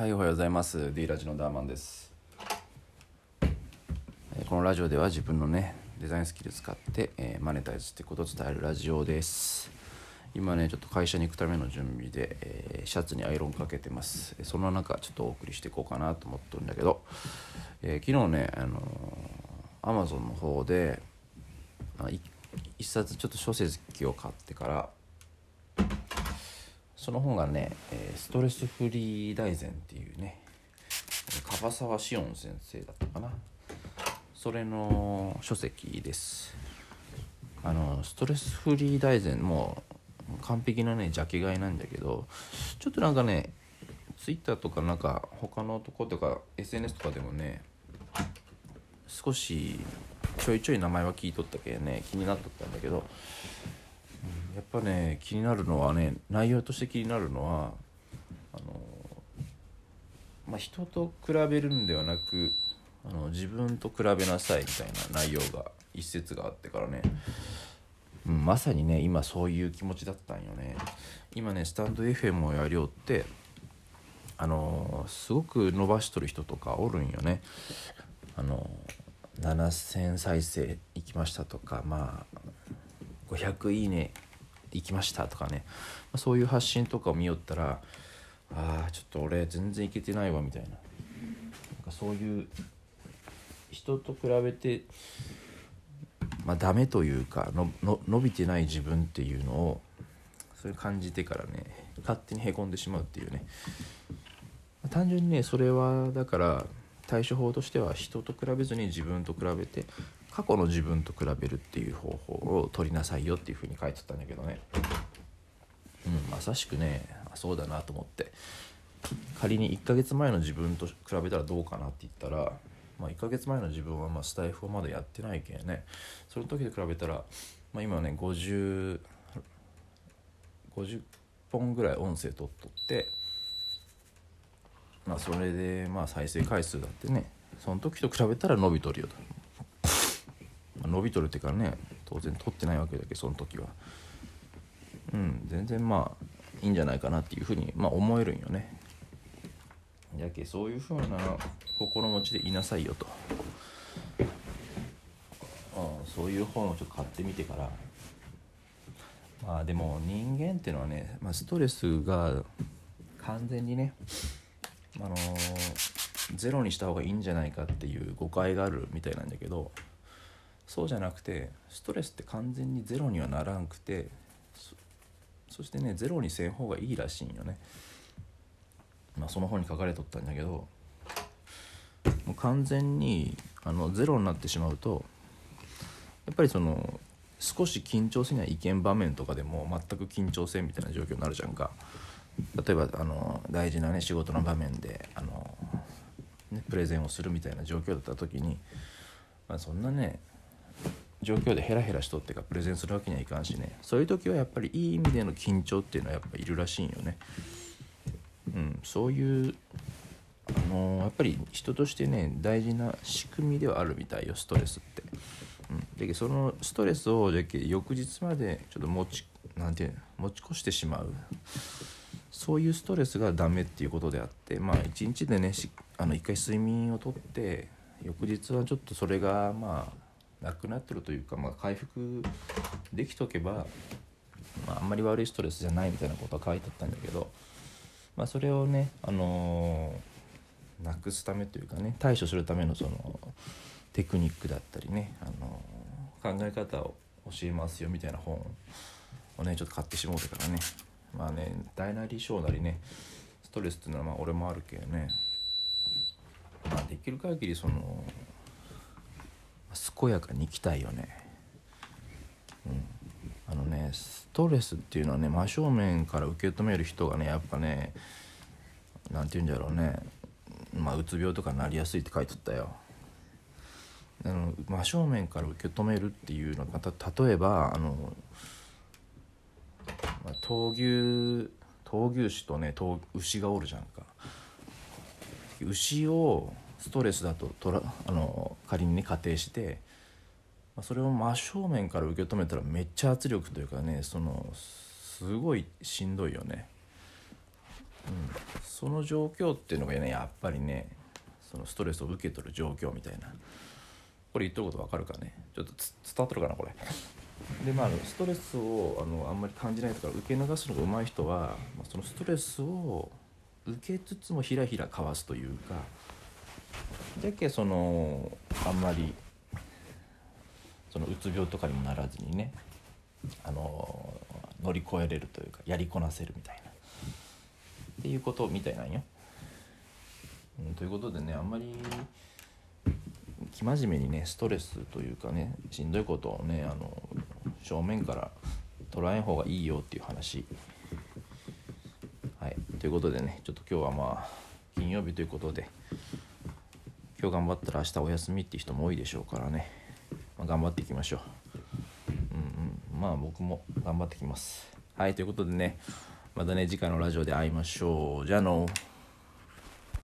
はい、おはようございます。D ラジのダーマンです。えこのラジオでは自分のね、デザインスキル使って、えーマネタイズってことを伝えるラジオです。今ね、ちょっと会社に行くための準備で、えーシャツにアイロンかけてます。えーその中、ちょっとお送りしていこうかなと思ってるんだけど、えー昨日ね、あのー、Amazon の方で、あ一冊ちょっと書籍を買ってから、その本がね、えーストレスフリー大全っていうね、樺沢志音先生だったかな。それの書籍です。あの、ストレスフリー大全もう完璧なね、ジャケ買いなんだけど、ちょっとなんかね、ツイッターとかなんか他のとことか SNS とかでもね、少しちょいちょい名前は聞いとったけどね、気になっとったんだけど、やっぱね気になるのはね内容として気になるのはあの、まあ、人と比べるんではなくあの自分と比べなさいみたいな内容が一節があってからね、うん、まさにね今そういう気持ちだったんよね。今ねスタンド FM をやりおってあのすごく伸ばしとる人とかおるんよね。あの7000再生いきましたとかまあ500いいねいきましたとかね、まそういう発信とかを見よったらああちょっと俺全然いけてないわみたいな。なんかそういう人と比べてまあダメというかのの伸びてない自分っていうのをそれ感じてからね勝手にへこんでしまうっていうね。単純にねそれはだから対処法としては人と比べずに自分と比べて過去の自分と比べるっていう方法を取りなさいよっていうふうに書いてたんだけどね。うんまさしくねそうだなと思って。仮に1ヶ月前の自分と比べたらどうかなって言ったら、まあ、1ヶ月前の自分はまあスタイフをまだやってないけんね。その時と比べたら、まあ、今ね50 50本ぐらい音声取っとってまあそれでまあ再生回数だってね。その時と比べたら伸びとるよと、伸びとるっていうかね当然取ってないわけだけどその時は。うん全然まあいいんじゃないかなっていうふうにまあ思えるんよね。やけそういうふうな心持ちでいなさいよと。ああそういう本をちょっと買ってみてから。まあでも人間っていうのはね、まあ、ストレスが完全にねあのゼロにした方がいいんじゃないかっていう誤解があるみたいなんだけどそうじゃなくてストレスって完全にゼロにはならんくてそしてねゼロにせん方がいいらしいんよね。まあ、その本に書かれとったんだけどもう完全にあのゼロになってしまうとやっぱりその少し緊張せにはいけん場面とかでも全く緊張せんみたいな状況になるじゃんか例えばあの大事なね仕事の場面であの、ね、プレゼンをするみたいな状況だった時に、まあ、そんなね状況でヘラヘラしとってかプレゼンするわけにはいかんしねそういう時はやっぱりいい意味での緊張っていうのはやっぱいるらしいんよね。うん、そういうあのやっぱり人としてね大事な仕組みではあるみたいよストレスって。うん、だけどそのストレスをじゃけ翌日までちょっと持ちなんていうの持ち越してしまうそういうストレスがダメっていうことであってまあ一日でねあの一回睡眠をとって翌日はちょっとそれがまあなくなってるというか、まあ、回復できとけば、まあ、あんまり悪いストレスじゃないみたいなことは書いてあったんだけど、まあ、それをね、あのーなくすためというかね対処するためのそのテクニックだったりね、あのー考え方を教えますよみたいな本をねちょっと買ってしもうてからねまあね大なり小なりねストレスっていうのはまあ俺もあるけどね、まあ、できる限りその健やかに生きたいよね。うん、あのねストレスっていうのはね真正面から受け止める人がねやっぱねなんて言うんだろうねまあうつ病とかなりやすいって書いてったよ。あの真正面から受け止めるっていうのがた例えばあの、まあ、闘牛闘牛士とね牛がおるじゃんか牛をストレスだととらあの仮にね仮定して、まあ、それを真正面から受け止めたらめっちゃ圧力というかねそのすごいしんどいよね。うん、その状況っていうのがねやっぱりねそのストレスを受け取る状況みたいな。これ言ってること分かるかね？ちょっと伝わってるかなこれ？でまあストレスをあのあんまり感じないとか受け流すのが上手い人は、まあ、そのストレスを受けつつもひらひらかわすというかだけそのあんまりそのうつ病とかにもならずにねあの乗り越えれるというかやりこなせるみたいなっていうことみたいなんよ。うん、ということでねあんまり生真面目にねストレスというかねしんどいことをねあの正面から捉えん方がいいよっていう話。はい、ということでねちょっと今日はまあ金曜日ということで今日頑張ったら明日お休みって人も多いでしょうからね、まあ、頑張っていきましょう。うんうん、まあ僕も頑張ってきます。はいということでねまたね次回のラジオで会いましょう。じゃあの